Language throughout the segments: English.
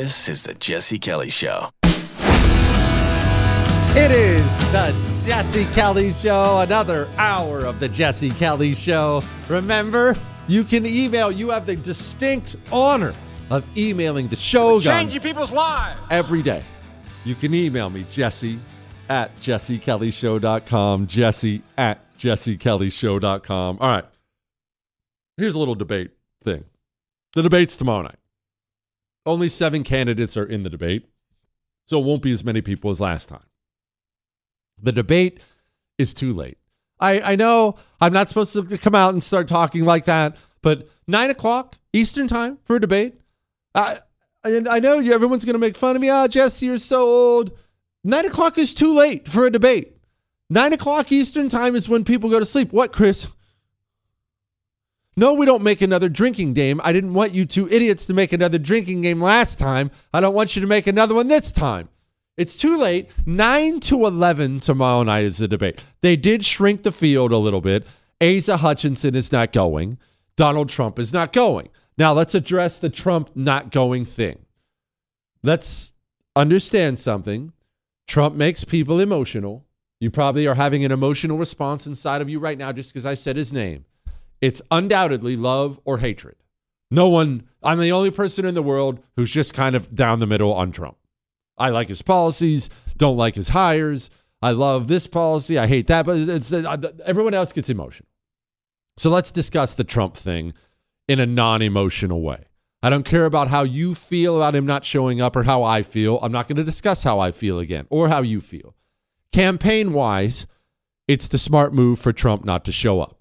This is the Jesse Kelly Show. It is the Jesse Kelly Show, another hour of the Jesse Kelly Show. Remember, you can email, you have the distinct honor of emailing the show. Changing people's lives. Every day. You can email me, Jesse at jessekellyshow.com, jesse at jessekellyshow.com. All right. Here's a little debate thing. The debate's tomorrow night. Only seven candidates are in the debate, so it won't be as many people as last time. The debate is too late. I, I know I'm not supposed to come out and start talking like that, but nine o'clock Eastern time for a debate. I, I, know everyone's going to make fun of me. Ah, oh, Jesse, you're so old. Nine o'clock is too late for a debate. Nine o'clock Eastern time is when people go to sleep. What, Chris? No, we don't make another drinking game. I didn't want you two idiots to make another drinking game last time. I don't want you to make another one this time. It's too late. 9 to 11 tomorrow night is the debate. They did shrink the field a little bit. Asa Hutchinson is not going. Donald Trump is not going. Now, let's address the Trump not going thing. Let's understand something. Trump makes people emotional. You probably are having an emotional response inside of you right now just because I said his name. It's undoubtedly love or hatred. No one, I'm the only person in the world who's just kind of down the middle on Trump. I like his policies, don't like his hires. I love this policy, I hate that, but it's, uh, everyone else gets emotional. So let's discuss the Trump thing in a non emotional way. I don't care about how you feel about him not showing up or how I feel. I'm not going to discuss how I feel again or how you feel. Campaign wise, it's the smart move for Trump not to show up.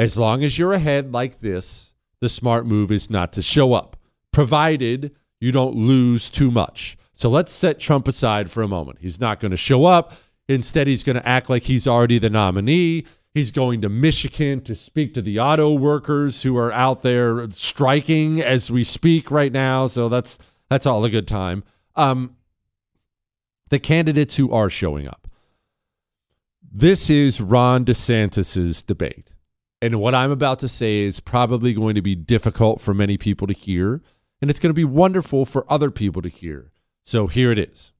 As long as you're ahead like this, the smart move is not to show up, provided you don't lose too much. So let's set Trump aside for a moment. He's not going to show up. Instead, he's going to act like he's already the nominee. He's going to Michigan to speak to the auto workers who are out there striking as we speak right now. So that's that's all a good time. Um, the candidates who are showing up. This is Ron DeSantis's debate. And what I'm about to say is probably going to be difficult for many people to hear, and it's going to be wonderful for other people to hear. So here it is.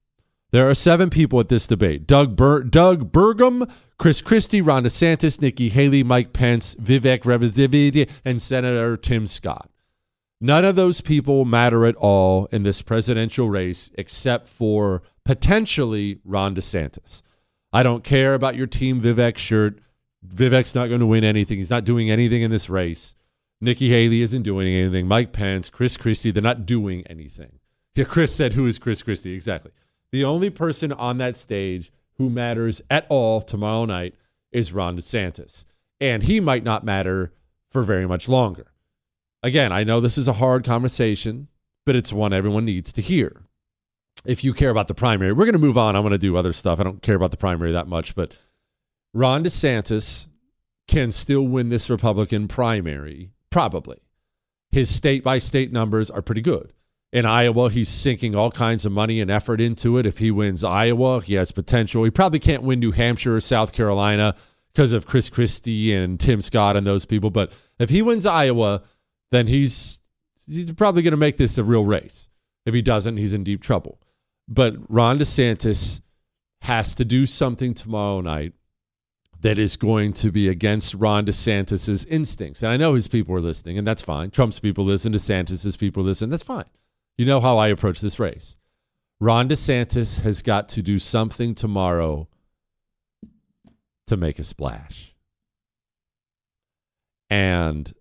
There are seven people at this debate Doug, Bur- Doug Burgum, Chris Christie, Ron DeSantis, Nikki Haley, Mike Pence, Vivek Ramaswamy, and Senator Tim Scott. None of those people matter at all in this presidential race except for potentially Ron DeSantis. I don't care about your Team Vivek shirt. Vivek's not going to win anything. He's not doing anything in this race. Nikki Haley isn't doing anything. Mike Pence, Chris Christie, they're not doing anything. Yeah, Chris said, Who is Chris Christie? Exactly. The only person on that stage who matters at all tomorrow night is Ron DeSantis. And he might not matter for very much longer. Again, I know this is a hard conversation, but it's one everyone needs to hear. If you care about the primary, we're going to move on. I'm going to do other stuff. I don't care about the primary that much, but Ron DeSantis can still win this Republican primary, probably. His state by state numbers are pretty good. In Iowa, he's sinking all kinds of money and effort into it. If he wins Iowa, he has potential. He probably can't win New Hampshire or South Carolina because of Chris Christie and Tim Scott and those people. But if he wins Iowa, then he's he's probably going to make this a real race. If he doesn't, he's in deep trouble. But Ron DeSantis has to do something tomorrow night that is going to be against Ron DeSantis's instincts. And I know his people are listening, and that's fine. Trump's people listen, DeSantis's people listen, that's fine. You know how I approach this race. Ron DeSantis has got to do something tomorrow to make a splash. And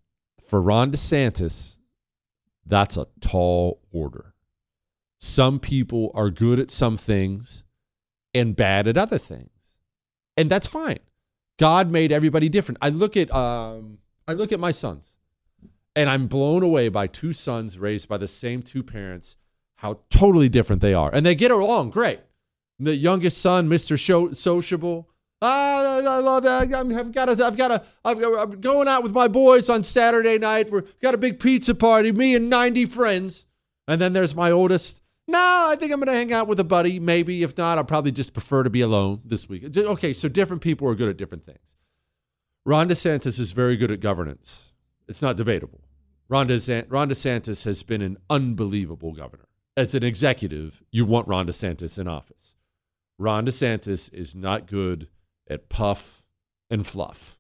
for Ron DeSantis, that's a tall order. Some people are good at some things and bad at other things. And that's fine. God made everybody different. I look at um, I look at my sons, and I'm blown away by two sons raised by the same two parents, how totally different they are, and they get along great. The youngest son, Mister Show, Sociable. Ah, I love that. I've got a, I've got a, I'm going out with my boys on Saturday night. We've got a big pizza party, me and 90 friends. And then there's my oldest. No, I think I'm going to hang out with a buddy. Maybe. If not, I'll probably just prefer to be alone this week. Okay, so different people are good at different things. Ron DeSantis is very good at governance. It's not debatable. Ron, DeSantis, Ron DeSantis has been an unbelievable governor. As an executive, you want Ron DeSantis in office. Ron DeSantis is not good at puff and fluff.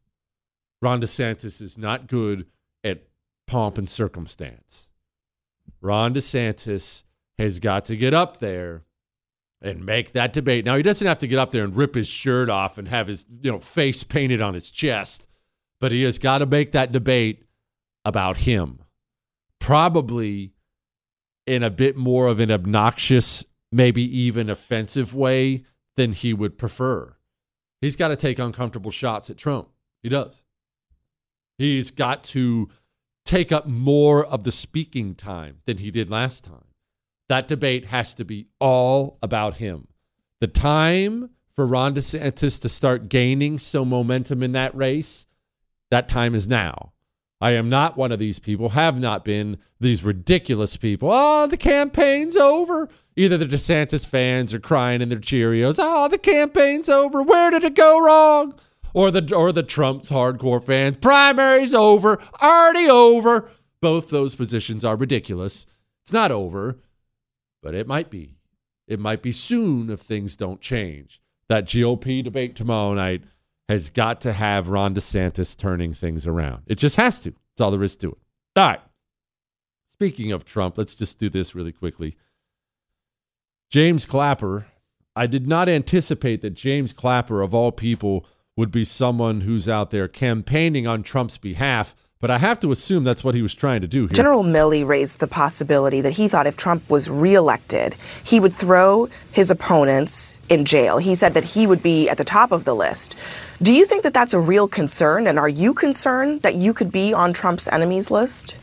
Ron DeSantis is not good at pomp and circumstance. Ron DeSantis has got to get up there and make that debate. Now he doesn't have to get up there and rip his shirt off and have his you know face painted on his chest, but he has got to make that debate about him. Probably in a bit more of an obnoxious, maybe even offensive way than he would prefer. He's got to take uncomfortable shots at Trump. He does. He's got to take up more of the speaking time than he did last time. That debate has to be all about him. The time for Ron DeSantis to start gaining some momentum in that race, that time is now. I am not one of these people, have not been these ridiculous people. Oh, the campaign's over. Either the DeSantis fans are crying in their Cheerios. Oh, the campaign's over. Where did it go wrong? Or the or the Trump's hardcore fans. Primary's over. Already over. Both those positions are ridiculous. It's not over but it might be. It might be soon if things don't change. That GOP debate tomorrow night has got to have Ron DeSantis turning things around. It just has to. That's all there is to it. All right. Speaking of Trump, let's just do this really quickly. James Clapper. I did not anticipate that James Clapper, of all people, would be someone who's out there campaigning on Trump's behalf but I have to assume that's what he was trying to do here. General Milley raised the possibility that he thought if Trump was reelected, he would throw his opponents in jail. He said that he would be at the top of the list. Do you think that that's a real concern? And are you concerned that you could be on Trump's enemies list?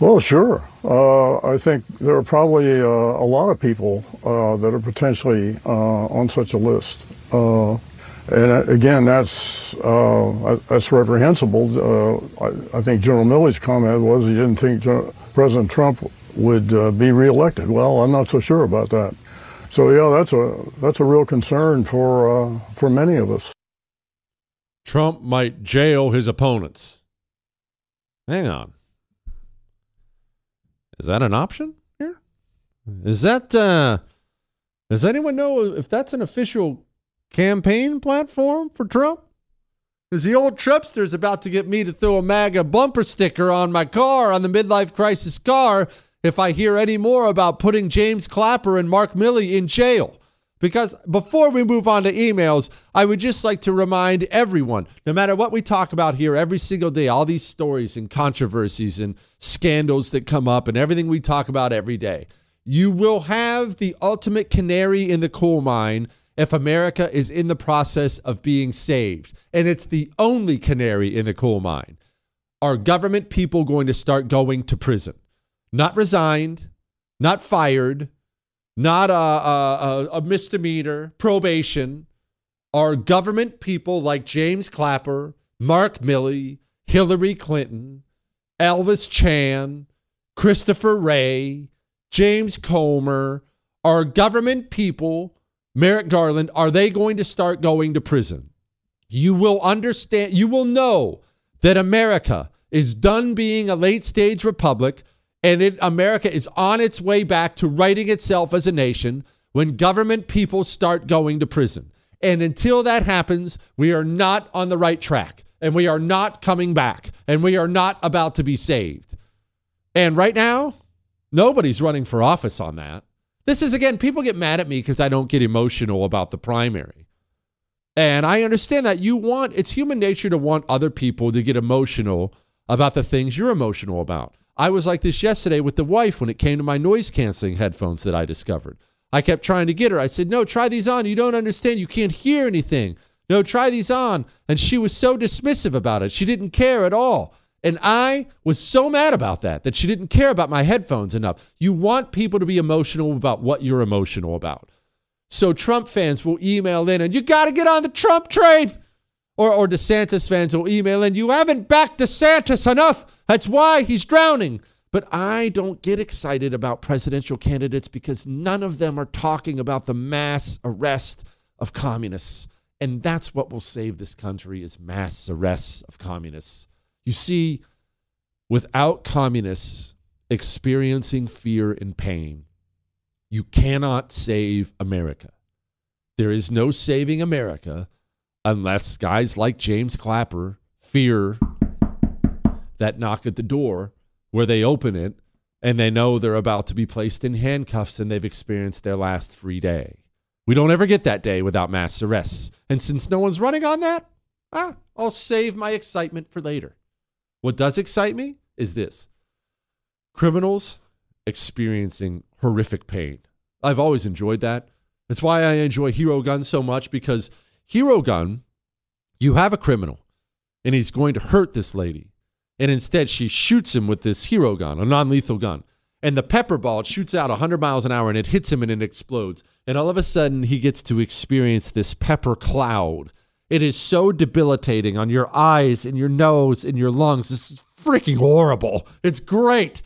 Well, sure. Uh, I think there are probably uh, a lot of people uh, that are potentially uh, on such a list. Uh, and uh, again, that's that's reprehensible. I, I, think General Milley's comment was he didn't think President Trump would be reelected. Well, I'm not so sure about that. So yeah, that's a that's a real concern for for many of us. Trump might jail his opponents. Hang on. Is that an option here? Is that uh does anyone know if that's an official campaign platform for Trump? Is the old Trumpster's about to get me to throw a MAGA bumper sticker on my car, on the midlife crisis car, if I hear any more about putting James Clapper and Mark Milley in jail? Because before we move on to emails, I would just like to remind everyone no matter what we talk about here every single day, all these stories and controversies and scandals that come up and everything we talk about every day, you will have the ultimate canary in the coal mine if America is in the process of being saved. And it's the only canary in the coal mine. Are government people going to start going to prison? Not resigned, not fired not a, a, a misdemeanor, probation, are government people like James Clapper, Mark Milley, Hillary Clinton, Elvis Chan, Christopher Wray, James Comey, are government people, Merrick Garland, are they going to start going to prison? You will understand, you will know that America is done being a late stage republic and it, America is on its way back to righting itself as a nation when government people start going to prison. And until that happens, we are not on the right track and we are not coming back and we are not about to be saved. And right now, nobody's running for office on that. This is again, people get mad at me because I don't get emotional about the primary. And I understand that you want, it's human nature to want other people to get emotional about the things you're emotional about. I was like this yesterday with the wife when it came to my noise canceling headphones that I discovered. I kept trying to get her. I said, No, try these on. You don't understand. You can't hear anything. No, try these on. And she was so dismissive about it. She didn't care at all. And I was so mad about that, that she didn't care about my headphones enough. You want people to be emotional about what you're emotional about. So Trump fans will email in and you got to get on the Trump train. Or, or DeSantis fans will email in, you haven't backed DeSantis enough. That's why he's drowning. But I don't get excited about presidential candidates because none of them are talking about the mass arrest of communists. And that's what will save this country is mass arrests of communists. You see, without communists experiencing fear and pain, you cannot save America. There is no saving America unless guys like James Clapper fear that knock at the door where they open it and they know they're about to be placed in handcuffs and they've experienced their last free day. We don't ever get that day without mass arrests. And since no one's running on that, ah, I'll save my excitement for later. What does excite me is this criminals experiencing horrific pain. I've always enjoyed that. That's why I enjoy Hero Gun so much because Hero Gun, you have a criminal and he's going to hurt this lady. And instead, she shoots him with this hero gun, a non lethal gun. And the pepper ball shoots out 100 miles an hour and it hits him and it explodes. And all of a sudden, he gets to experience this pepper cloud. It is so debilitating on your eyes and your nose and your lungs. This is freaking horrible. It's great.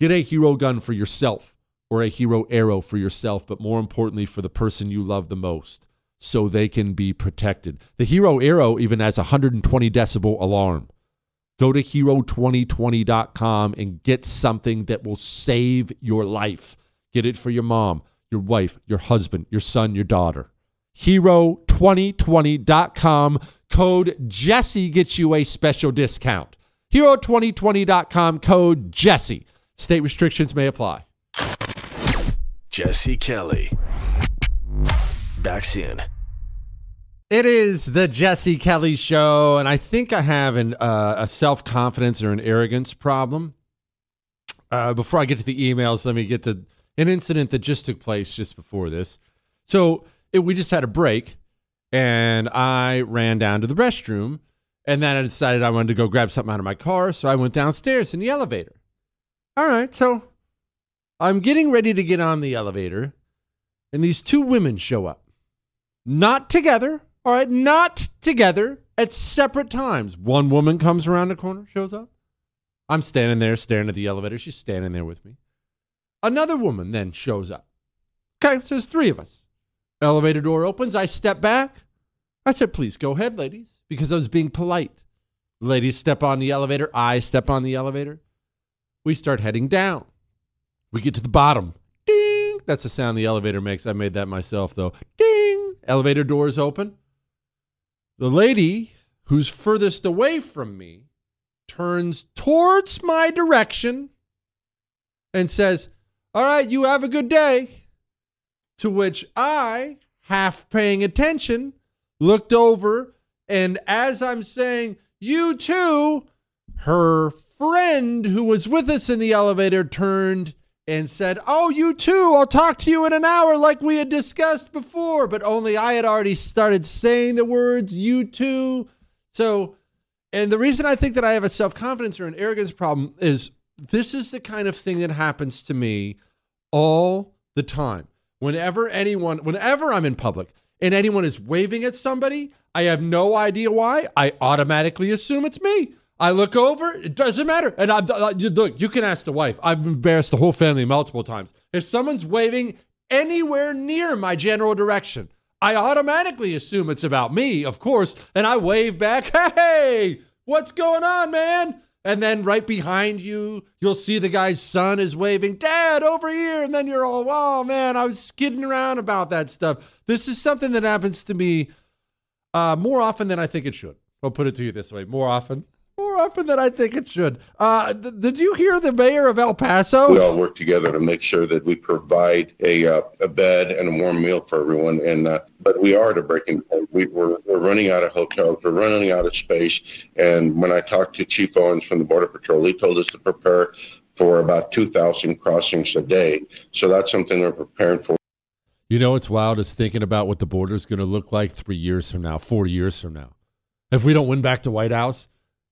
Get a hero gun for yourself or a hero arrow for yourself, but more importantly, for the person you love the most so they can be protected. The hero arrow even has a 120 decibel alarm. Go to hero2020.com and get something that will save your life. Get it for your mom, your wife, your husband, your son, your daughter. Hero2020.com. Code Jesse gets you a special discount. Hero2020.com. Code Jesse. State restrictions may apply. Jesse Kelly. Back soon. It is the Jesse Kelly Show, and I think I have an, uh, a self confidence or an arrogance problem. Uh, before I get to the emails, let me get to an incident that just took place just before this. So it, we just had a break, and I ran down to the restroom, and then I decided I wanted to go grab something out of my car, so I went downstairs in the elevator. All right, so I'm getting ready to get on the elevator, and these two women show up. Not together, all right, not together at separate times. One woman comes around the corner, shows up. I'm standing there staring at the elevator. She's standing there with me. Another woman then shows up. Okay, so there's three of us. Elevator door opens. I step back. I said, please go ahead, ladies, because I was being polite. Ladies step on the elevator. I step on the elevator. We start heading down. We get to the bottom. Ding! That's the sound the elevator makes. I made that myself, though. Ding! Elevator doors open. The lady who's furthest away from me turns towards my direction and says, All right, you have a good day. To which I, half paying attention, looked over, and as I'm saying, You too, her friend who was with us in the elevator turned and said, Oh, you too. I'll talk to you in an hour, like we had discussed before. But only I had already started saying the words, You too. So, and the reason I think that I have a self confidence or an arrogance problem is this is the kind of thing that happens to me all the time. Whenever anyone, whenever I'm in public and anyone is waving at somebody, I have no idea why. I automatically assume it's me. I look over, it doesn't matter. And I'm, uh, look, you can ask the wife. I've embarrassed the whole family multiple times. If someone's waving anywhere near my general direction, I automatically assume it's about me, of course, and I wave back, hey, what's going on, man? And then right behind you, you'll see the guy's son is waving, Dad, over here. And then you're all, oh man, I was skidding around about that stuff. This is something that happens to me uh, more often than I think it should. I'll put it to you this way more often more often than I think it should. Uh, th- did you hear the mayor of El Paso? We all work together to make sure that we provide a uh, a bed and a warm meal for everyone. And uh, but we are at a breaking point. We, we're we're running out of hotels. We're running out of space. And when I talked to Chief Owens from the Border Patrol, he told us to prepare for about 2,000 crossings a day. So that's something we're preparing for. You know, it's wild is thinking about what the border is going to look like three years from now, four years from now. If we don't win back to White House,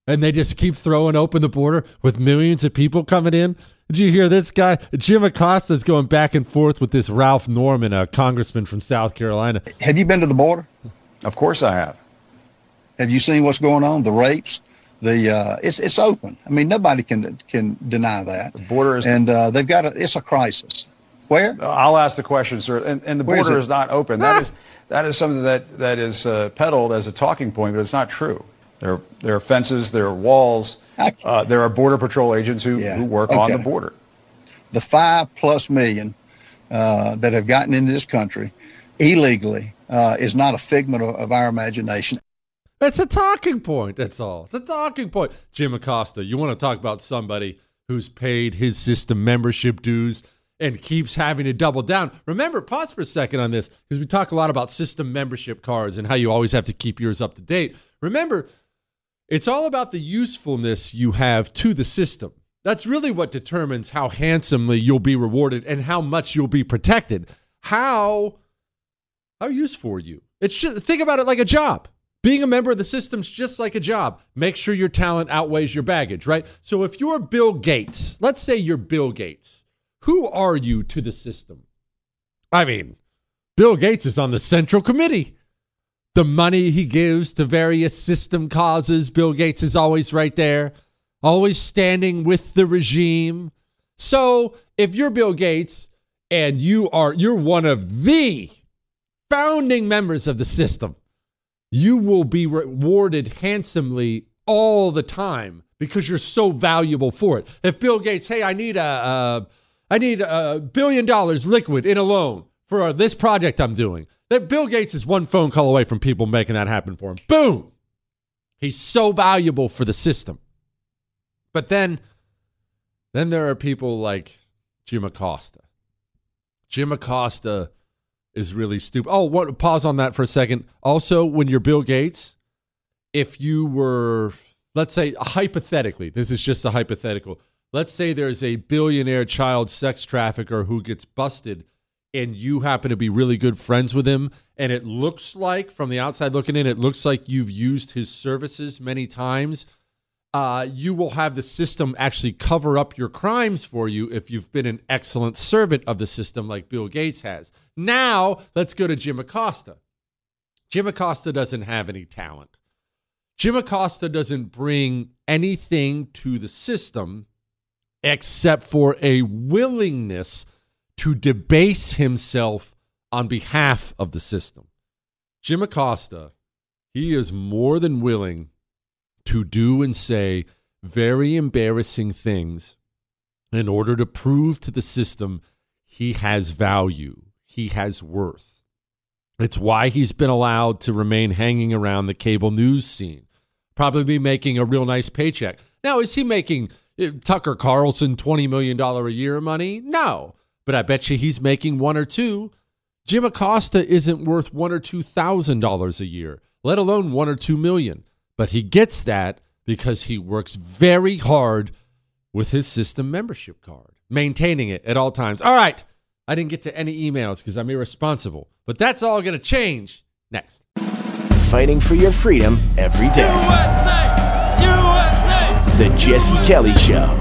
and they just keep throwing open the border with millions of people coming in. Did you hear this guy? Jim Acosta's going back and forth with this Ralph Norman, a congressman from South Carolina. Have you been to the border? Of course I have. Have you seen what's going on? The rapes, the uh, it's it's open. I mean, nobody can can deny that. The border is, and uh, they've got a, it's a crisis. Where? I'll ask the question, sir. And, and the border is, is, not open. That is that is something that that is uh, peddled as a talking point, but it's not true. There, there are fences, there are walls. Uh, there are border patrol agents who, yeah. who work okay. on the border. The five plus million uh, that have gotten into this country illegally uh, is not a figment of, of our imagination. It's a talking point. That's all. It's a talking point. Jim Acosta, you want to talk about somebody who's paid his system membership dues and keeps having to double down. Remember, pause for a second on this because we talk a lot about system membership cards and how you always have to keep yours up to date. Remember, it's all about the usefulness you have to the system. That's really what determines how handsomely you'll be rewarded and how much you'll be protected. How how useful are you? It's just, think about it like a job. Being a member of the system's just like a job. Make sure your talent outweighs your baggage, right? So if you're Bill Gates, let's say you're Bill Gates, who are you to the system? I mean, Bill Gates is on the central committee the money he gives to various system causes. Bill Gates is always right there, always standing with the regime. So if you're Bill Gates and you are you're one of the founding members of the system, you will be rewarded handsomely all the time because you're so valuable for it. If Bill Gates, hey, I need a, a I need a billion dollars liquid in a loan for this project I'm doing. That Bill Gates is one phone call away from people making that happen for him. Boom. He's so valuable for the system. But then then there are people like Jim Acosta. Jim Acosta is really stupid. Oh, what pause on that for a second. Also, when you're Bill Gates, if you were let's say hypothetically, this is just a hypothetical. Let's say there's a billionaire child sex trafficker who gets busted and you happen to be really good friends with him and it looks like from the outside looking in it looks like you've used his services many times uh, you will have the system actually cover up your crimes for you if you've been an excellent servant of the system like Bill Gates has. Now, let's go to Jim Acosta. Jim Acosta doesn't have any talent. Jim Acosta doesn't bring anything to the system except for a willingness to debase himself on behalf of the system. Jim Acosta, he is more than willing to do and say very embarrassing things in order to prove to the system he has value, he has worth. It's why he's been allowed to remain hanging around the cable news scene, probably making a real nice paycheck. Now, is he making uh, Tucker Carlson $20 million a year money? No, but I bet you he's making one or two. Jim Acosta isn't worth one or two thousand dollars a year, let alone one or two million. But he gets that because he works very hard with his system membership card, maintaining it at all times. All right. I didn't get to any emails because I'm irresponsible, but that's all going to change next. Fighting for your freedom every day. USA! USA! The Jesse Kelly Show.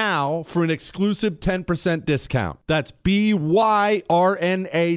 for an exclusive 10% discount. That's B-Y-R-N-A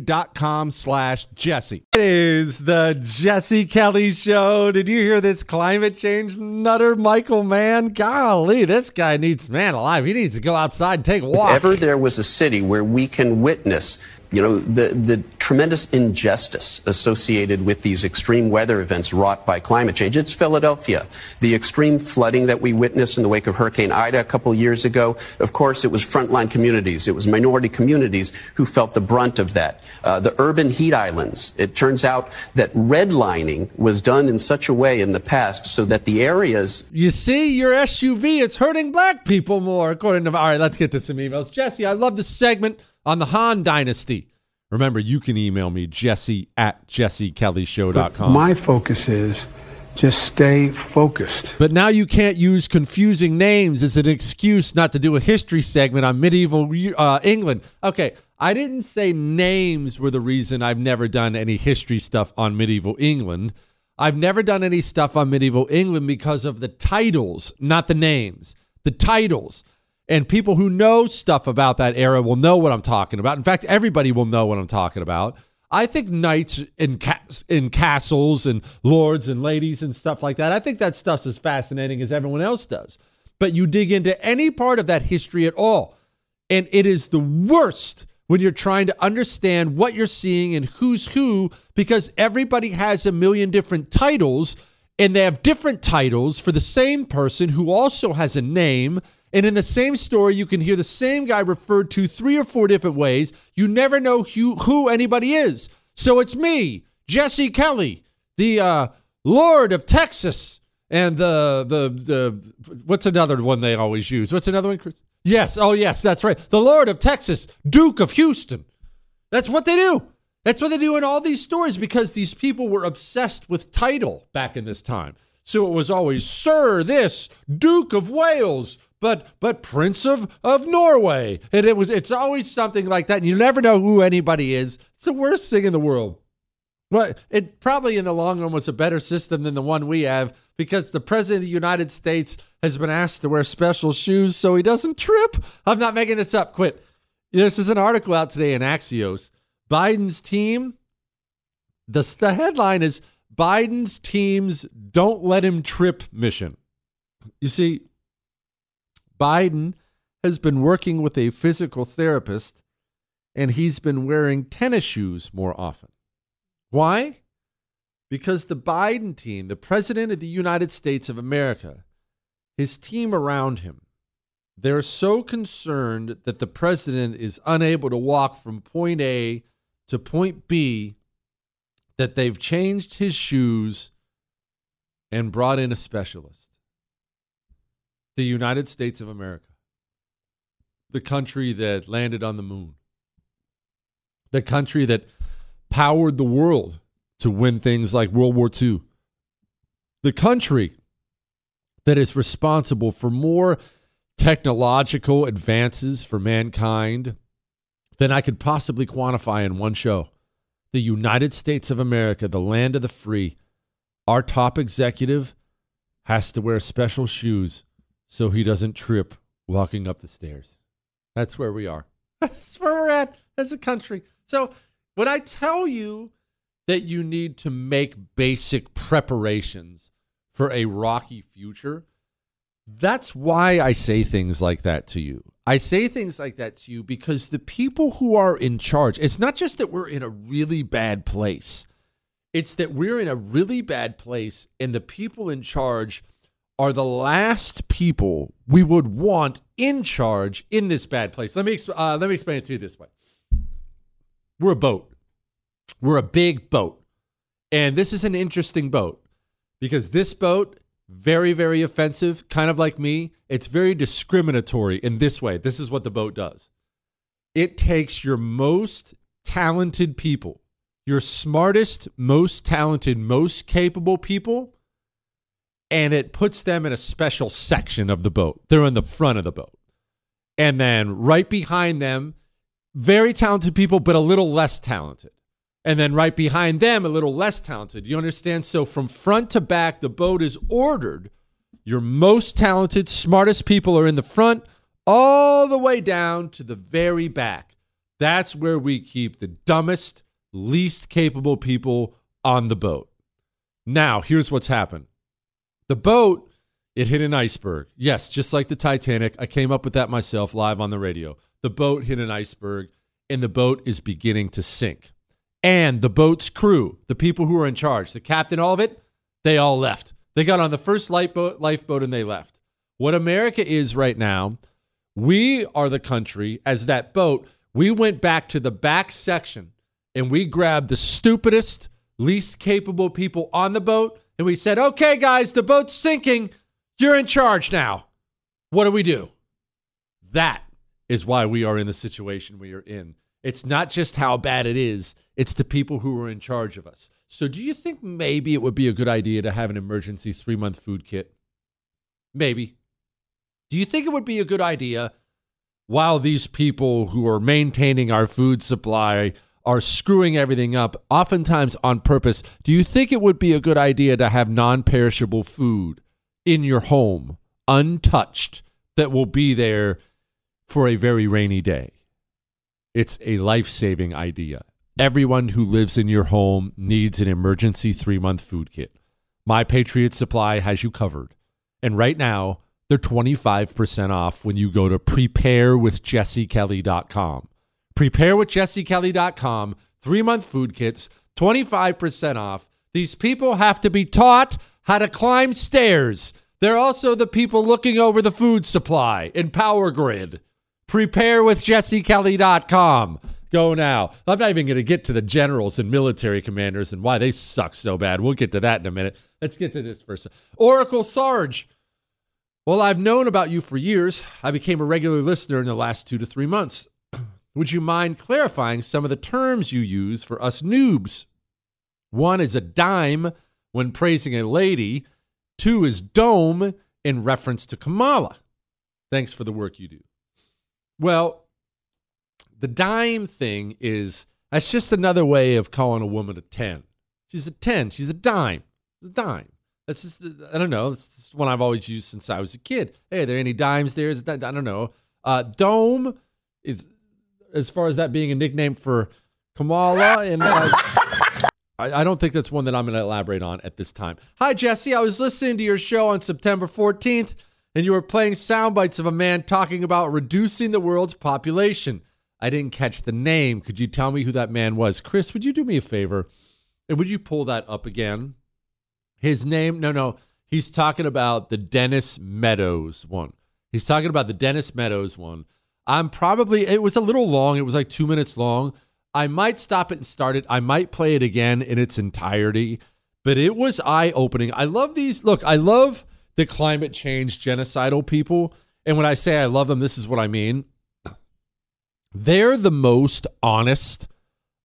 dot com slash Jesse. It is the Jesse Kelly Show. Did you hear this climate change nutter, Michael Mann? Golly, this guy needs, man alive, he needs to go outside and take a walk. If ever there was a city where we can witness you know, the, the tremendous injustice associated with these extreme weather events wrought by climate change. It's Philadelphia. The extreme flooding that we witnessed in the wake of Hurricane Ida a couple years ago, of course, it was frontline communities. It was minority communities who felt the brunt of that. Uh, the urban heat islands. It turns out that redlining was done in such a way in the past so that the areas. You see, your SUV, it's hurting black people more, according to. All right, let's get to some emails. Jesse, I love this segment on the Han Dynasty. Remember, you can email me, jesse at jessekellyshow.com. My focus is just stay focused. But now you can't use confusing names as an excuse not to do a history segment on medieval uh, England. Okay, I didn't say names were the reason I've never done any history stuff on medieval England. I've never done any stuff on medieval England because of the titles, not the names. The titles. And people who know stuff about that era will know what I'm talking about. In fact, everybody will know what I'm talking about. I think knights in, in castles and lords and ladies and stuff like that, I think that stuff's as fascinating as everyone else does. But you dig into any part of that history at all, and it is the worst when you're trying to understand what you're seeing and who's who because everybody has a million different titles and they have different titles for the same person who also has a name and in the same story, you can hear the same guy referred to three or four different ways. You never know who, who anybody is. So it's me, Jesse Kelly, the uh, Lord of Texas, and the the the what's another one they always use? What's another one, Chris? Yes, oh yes, that's right. The Lord of Texas, Duke of Houston. That's what they do. That's what they do in all these stories because these people were obsessed with title back in this time. So it was always Sir this, Duke of Wales, but but Prince of, of Norway. And it was it's always something like that. And you never know who anybody is. It's the worst thing in the world. But it probably in the long run was a better system than the one we have because the president of the United States has been asked to wear special shoes so he doesn't trip. I'm not making this up. Quit. This is an article out today in Axios. Biden's team. The, the headline is Biden's team's "Don't Let Him Trip" mission. You see, Biden has been working with a physical therapist and he's been wearing tennis shoes more often. Why? Because the Biden team, the president of the United States of America, his team around him, they're so concerned that the president is unable to walk from point A to point B that they've changed his shoes and brought in a specialist the United States of America, the country that landed on the moon, the country that powered the world to win things like World War II, the country that is responsible for more technological advances for mankind than I could possibly quantify in one show. The United States of America, the land of the free, our top executive has to wear special shoes so he doesn't trip walking up the stairs. That's where we are. That's where we're at as a country. So when I tell you that you need to make basic preparations for a rocky future, That's why I say things like that to you. I say things like that to you because the people who are in charge, it's not just that we're in a really bad place, it's that we're in a really bad place, and the people in charge are the last people we would want in charge in this bad place. Let me uh, let me explain it to you this way. We're a boat. We're a big boat. And this is an interesting boat because this boat very very offensive, kind of like me. It's very discriminatory in this way. This is what the boat does. It takes your most talented people, your smartest, most talented, most capable people and it puts them in a special section of the boat. They're in the front of the boat. And then right behind them, very talented people, but a little less talented. And then right behind them, a little less talented. You understand? So from front to back, the boat is ordered. Your most talented, smartest people are in the front, all the way down to the very back. That's where we keep the dumbest, least capable people on the boat. Now, here's what's happened the boat, it hit an iceberg. Yes, just like the Titanic. I came up with that myself live on the radio. The boat hit an iceberg, and the boat is beginning to sink. And the boat's crew, the people who are in charge, the captain, all of it, they all left. They got on the first lifeboat, lifeboat and they left. What America is right now, we are the country, as that boat, we went back to the back section and we grabbed the stupidest, least capable people on the boat and we said, okay, guys, the boat's sinking. You're in charge now. What do we do? That is why we are in the situation we are in. It's not just how bad it is, it's the people who are in charge of us. So, do you think maybe it would be a good idea to have an emergency three month food kit? Maybe. Do you think it would be a good idea while these people who are maintaining our food supply are screwing everything up, oftentimes on purpose, do you think it would be a good idea to have non perishable food in your home, untouched, that will be there for a very rainy day? It's a life saving idea. Everyone who lives in your home needs an emergency three month food kit. My Patriot Supply has you covered. And right now, they're 25% off when you go to preparewithjessekelly.com. PrepareWithJesseKelly.com, three month food kits, 25% off. These people have to be taught how to climb stairs. They're also the people looking over the food supply and power grid. PrepareWithJesseKelly.com. Go now. I'm not even going to get to the generals and military commanders and why they suck so bad. We'll get to that in a minute. Let's get to this first. Oracle Sarge. Well, I've known about you for years. I became a regular listener in the last two to three months. Would you mind clarifying some of the terms you use for us noobs? One is a dime when praising a lady, two is dome in reference to Kamala. Thanks for the work you do. Well, the dime thing is that's just another way of calling a woman a 10. She's a 10, she's a dime. A dime. That's just, I don't know. Just one I've always used since I was a kid. Hey, are there any dimes there? Is it, I don't know. Uh, dome is as far as that being a nickname for Kamala. And uh, I, I, don't think that's one that I'm going to elaborate on at this time. Hi, Jesse. I was listening to your show on September 14th, and you were playing sound bites of a man talking about reducing the world's population. I didn't catch the name. Could you tell me who that man was? Chris, would you do me a favor? And would you pull that up again? His name, no, no. He's talking about the Dennis Meadows one. He's talking about the Dennis Meadows one. I'm probably, it was a little long. It was like two minutes long. I might stop it and start it. I might play it again in its entirety, but it was eye opening. I love these. Look, I love the climate change genocidal people. And when I say I love them, this is what I mean. They're the most honest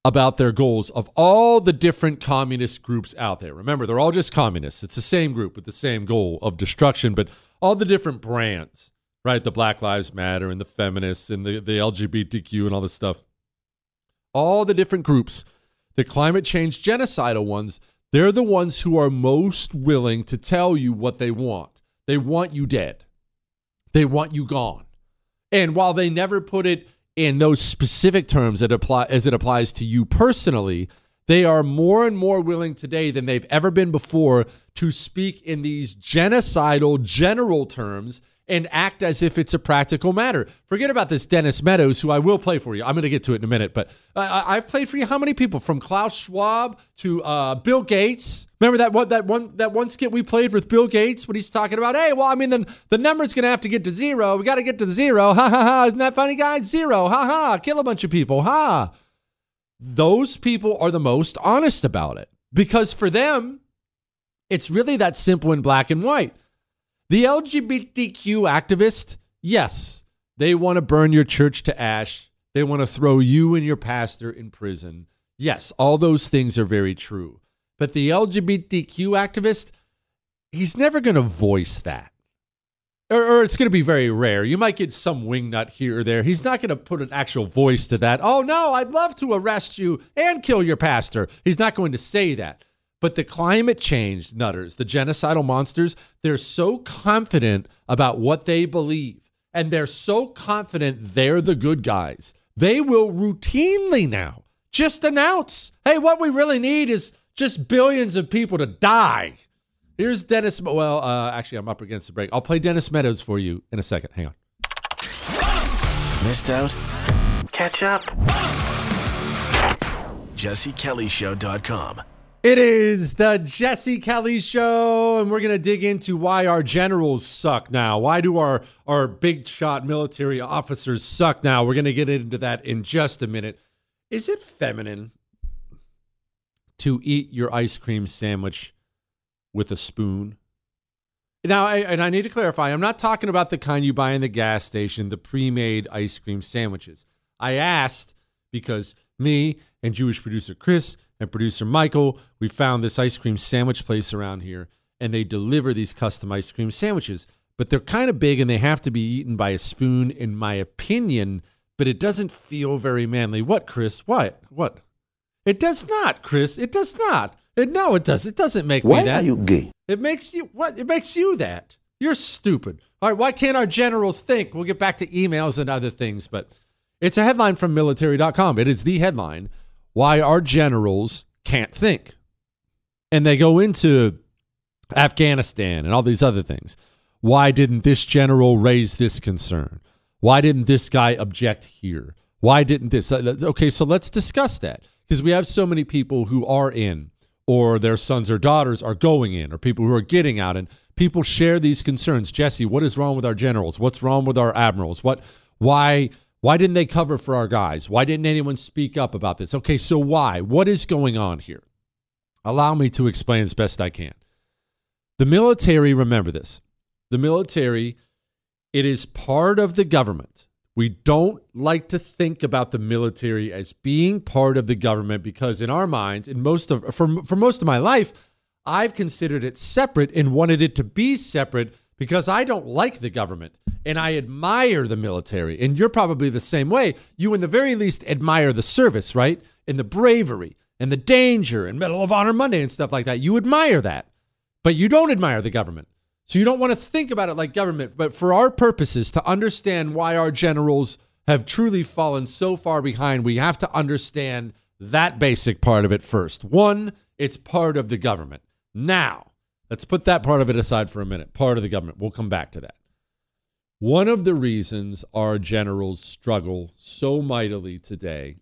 about their goals of all the different communist groups out there. Remember, they're all just communists. It's the same group with the same goal of destruction, but all the different brands right? The Black Lives Matter and the feminists and the, the LGBTQ and all this stuff. All the different groups, the climate change genocidal ones, they're the ones who are most willing to tell you what they want. They want you dead. They want you gone. And while they never put it in those specific terms that apply as it applies to you personally, They are more and more willing today than they've ever been before to speak in these genocidal general terms and act as if it's a practical matter. Forget about this Dennis Meadows, who I will play for you. I'm going to get to it in a minute, but I've played for you how many people from Klaus Schwab to uh, Bill Gates. Remember that one that one that one skit we played with Bill Gates when he's talking about, hey, well, I mean, the the number's going to have to get to zero. We got to get to the zero. Ha ha ha! Isn't that funny, guys? Zero. Ha ha! Kill a bunch of people. Ha! Those people are the most honest about it because for them, it's really that simple in black and white. The LGBTQ activist, yes, they want to burn your church to ash. They want to throw you and your pastor in prison. Yes, all those things are very true. But the LGBTQ activist, he's never going to voice that. Or, or it's going to be very rare. You might get some wingnut here or there. He's not going to put an actual voice to that. Oh, no, I'd love to arrest you and kill your pastor. He's not going to say that. But the climate change nutters, the genocidal monsters, they're so confident about what they believe and they're so confident they're the good guys. They will routinely now just announce, hey, what we really need is just billions of people to die. Here's Dennis. Well, uh, actually, I'm up against the break. I'll play Dennis Meadows for you in a second. Hang on. Missed out? Catch up. JesseKellyShow.com. It is the Jesse Kelly Show, and we're going to dig into why our generals suck now. Why do our, our big shot military officers suck now? We're going to get into that in just a minute. Is it feminine to eat your ice cream sandwich with a spoon? Now, I, and I need to clarify, I'm not talking about the kind you buy in the gas station, the pre made ice cream sandwiches. I asked because me and Jewish producer Chris and producer Michael, we found this ice cream sandwich place around here, and they deliver these custom ice cream sandwiches. But they're kind of big and they have to be eaten by a spoon, in my opinion. But it doesn't feel very manly. What, Chris? What? What? It does not, Chris. It does not. It, no, it does. It doesn't make why me that. Why are you gay? It makes you what? It makes you that. You're stupid. All right. Why can't our generals think? We'll get back to emails and other things, but it's a headline from military.com. It is the headline why our generals can't think. And they go into Afghanistan and all these other things. Why didn't this general raise this concern? Why didn't this guy object here? Why didn't this? Okay, so let's discuss that because we have so many people who are in, or their sons or daughters are going in, or people who are getting out, and people share these concerns. Jesse, what is wrong with our generals? What's wrong with our admirals? What? Why? Why didn't they cover for our guys? Why didn't anyone speak up about this? Okay, so why? What is going on here? Allow me to explain as best I can. The military, remember this the military, it is part of the government. We don't like to think about the military as being part of the government because, in our minds, in most of for, for most of my life, I've considered it separate and wanted it to be separate because I don't like the government and I admire the military. And you're probably the same way. You, in the very least, admire the service, right? And the bravery and the danger and Medal of Honor Monday and stuff like that. You admire that, but you don't admire the government. So you don't want to think about it like government. But for our purposes, to understand why our generals have truly fallen so far behind, we have to understand that basic part of it first. One, it's part of the government. Now, Let's put that part of it aside for a minute. Part of the government. We'll come back to that. One of the reasons our generals struggle so mightily today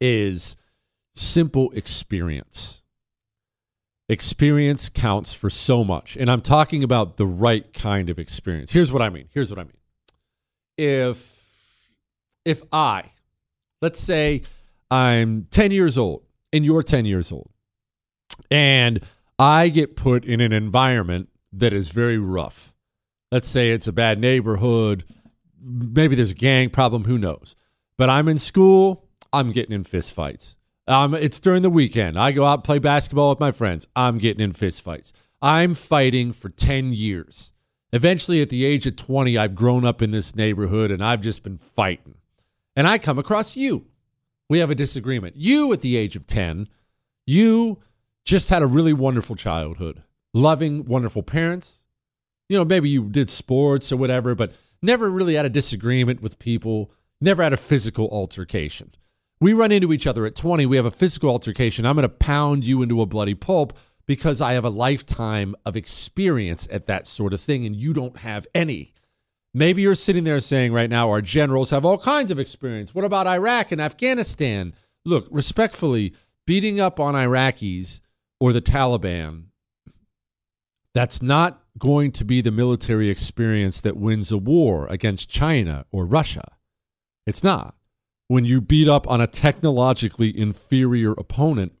is simple experience. Experience counts for so much. And I'm talking about the right kind of experience. Here's what I mean. Here's what I mean. If if I, let's say I'm 10 years old and you're 10 years old, and I get put in an environment that is very rough. Let's say it's a bad neighborhood, maybe there's a gang problem, who knows. But I'm in school, I'm getting in fistfights. Um, it's during the weekend. I go out and play basketball with my friends. I'm getting in fistfights. I'm fighting for 10 years. Eventually, at the age of 20, I've grown up in this neighborhood and I've just been fighting. And I come across you. We have a disagreement. You, at the age of 10, you just had a really wonderful childhood, loving, wonderful parents. You know, maybe you did sports or whatever, but never really had a disagreement with people, never had a physical altercation. We run into each other at 20, we have a physical altercation. I'm going to pound you into a bloody pulp because I have a lifetime of experience at that sort of thing and you don't have any. Maybe you're sitting there saying right now, our generals have all kinds of experience. What about Iraq and Afghanistan? Look, respectfully, beating up on Iraqis or the Taliban, that's not going to be the military experience that wins a war against China or Russia. It's not. When you beat up on a technologically inferior opponent,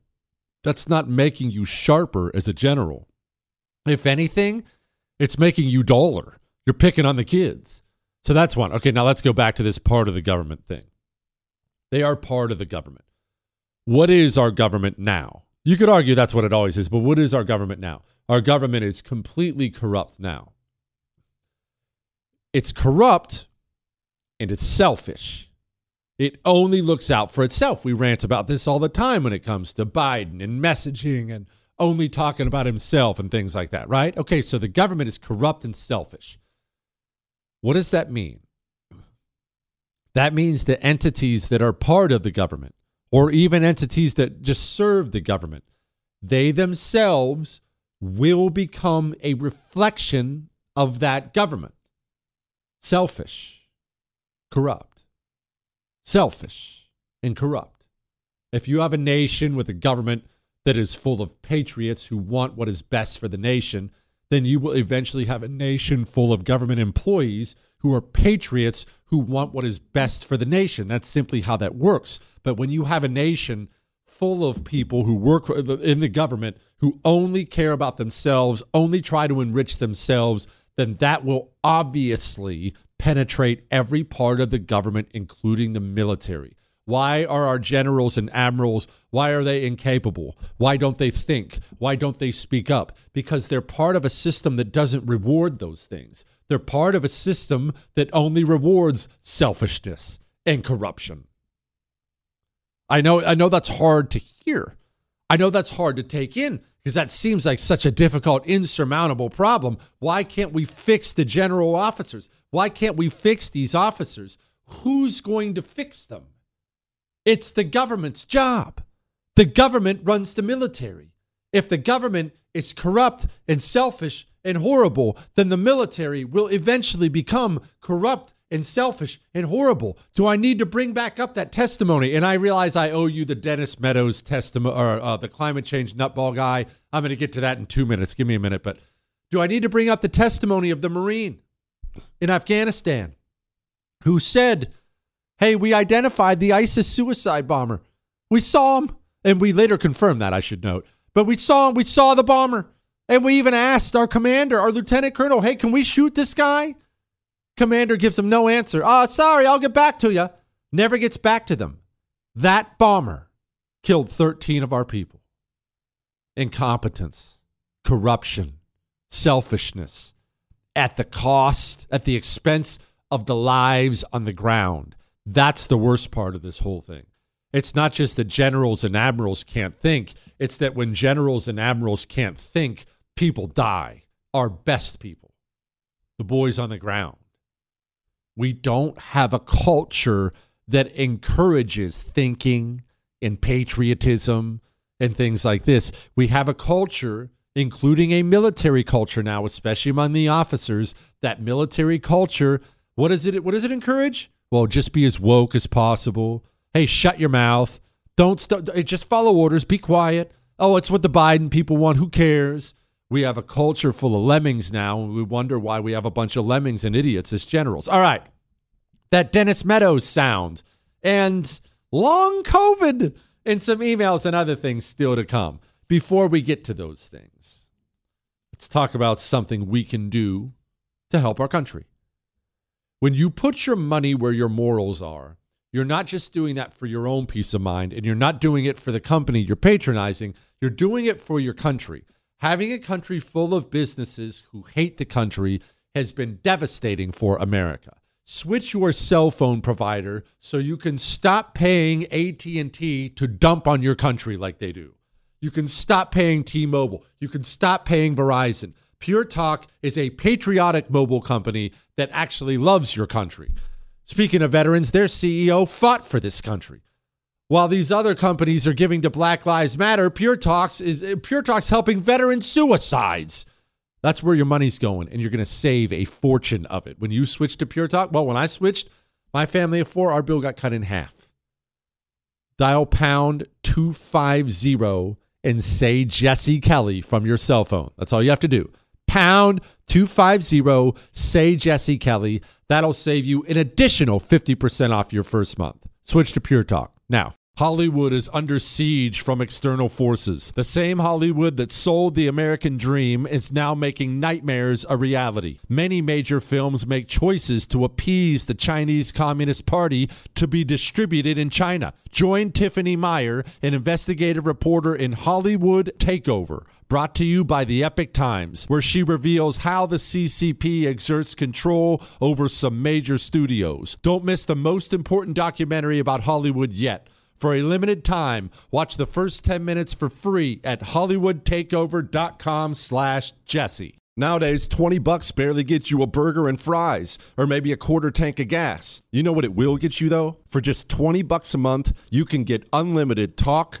that's not making you sharper as a general. If anything, it's making you duller. You're picking on the kids. So that's one. Okay, now let's go back to this part of the government thing. They are part of the government. What is our government now? You could argue that's what it always is, but what is our government now? Our government is completely corrupt now. It's corrupt and it's selfish. It only looks out for itself. We rant about this all the time when it comes to Biden and messaging and only talking about himself and things like that, right? Okay, so the government is corrupt and selfish. What does that mean? That means the entities that are part of the government, or even entities that just serve the government, they themselves will become a reflection of that government. Selfish, corrupt selfish and corrupt. If you have a nation with a government that is full of patriots who want what is best for the nation, then you will eventually have a nation full of government employees who are patriots who want what is best for the nation. That's simply how that works. But when you have a nation full of people who work in the government who only care about themselves, only try to enrich themselves, then that will obviously penetrate every part of the government, including the military. Why are our generals and admirals, why are they incapable? Why don't they think? Why don't they speak up? Because they're part of a system that doesn't reward those things. They're part of a system that only rewards selfishness and corruption. I know I know that's hard to hear. I know that's hard to take in because that seems like such a difficult, insurmountable problem. Why can't we fix the general officers? Why can't we fix these officers? Who's going to fix them? It's the government's job. The government runs the military. If the government is corrupt and selfish and horrible, then the military will eventually become corrupt and selfish and horrible. Do I need to bring back up that testimony? And I realize I owe you the Dennis Meadows testimony or uh, the climate change nutball guy. I'm going to get to that in two minutes. Give me a minute. But do I need to bring up the testimony of the Marine in Afghanistan who said, Hey, we identified the ISIS suicide bomber. We saw him, and we later confirmed that, I should note. But we saw him, we saw the bomber. And we even asked our commander, our lieutenant colonel, hey, can we shoot this guy? Commander gives him no answer. Oh, sorry, I'll get back to you. Never gets back to them. That bomber killed 13 of our people. Incompetence, corruption, selfishness at the cost, at the expense of the lives on the ground. That's the worst part of this whole thing. It's not just that generals and admirals can't think, it's that when generals and admirals can't think, people die. Our best people, the boys on the ground. We don't have a culture that encourages thinking and patriotism and things like this. We have a culture, including a military culture now, especially among the officers, that military culture, what is it what does it encourage? Well, just be as woke as possible. Hey, shut your mouth. Don't st- just follow orders, be quiet. Oh, it's what the Biden people want. Who cares? We have a culture full of lemmings now, and we wonder why we have a bunch of lemmings and idiots as generals. All right. That Dennis Meadows sound and long COVID and some emails and other things still to come. Before we get to those things, let's talk about something we can do to help our country. When you put your money where your morals are, you're not just doing that for your own peace of mind and you're not doing it for the company you're patronizing, you're doing it for your country. Having a country full of businesses who hate the country has been devastating for America. Switch your cell phone provider so you can stop paying AT&T to dump on your country like they do. You can stop paying T-Mobile. You can stop paying Verizon. Pure Talk is a patriotic mobile company that actually loves your country. Speaking of veterans, their CEO fought for this country. While these other companies are giving to Black Lives Matter, Pure Talks is Pure Talks helping veteran suicides. That's where your money's going, and you're going to save a fortune of it. When you switch to Pure Talk, well, when I switched, my family of four, our bill got cut in half. Dial pound 250 and say Jesse Kelly from your cell phone. That's all you have to do. Pound 250, say Jesse Kelly. That'll save you an additional 50% off your first month. Switch to Pure Talk now. Hollywood is under siege from external forces. The same Hollywood that sold the American dream is now making nightmares a reality. Many major films make choices to appease the Chinese Communist Party to be distributed in China. Join Tiffany Meier, an investigative reporter in Hollywood Takeover brought to you by the Epoch Times, where she reveals how the CCP exerts control over some major studios. Don't miss the most important documentary about Hollywood yet. For a limited time, watch the first 10 minutes for free at hollywoodtakeover.com slash jesse. Nowadays, 20 bucks barely gets you a burger and fries, or maybe a quarter tank of gas. You know what it will get you, though? For just 20 bucks a month, you can get unlimited talk,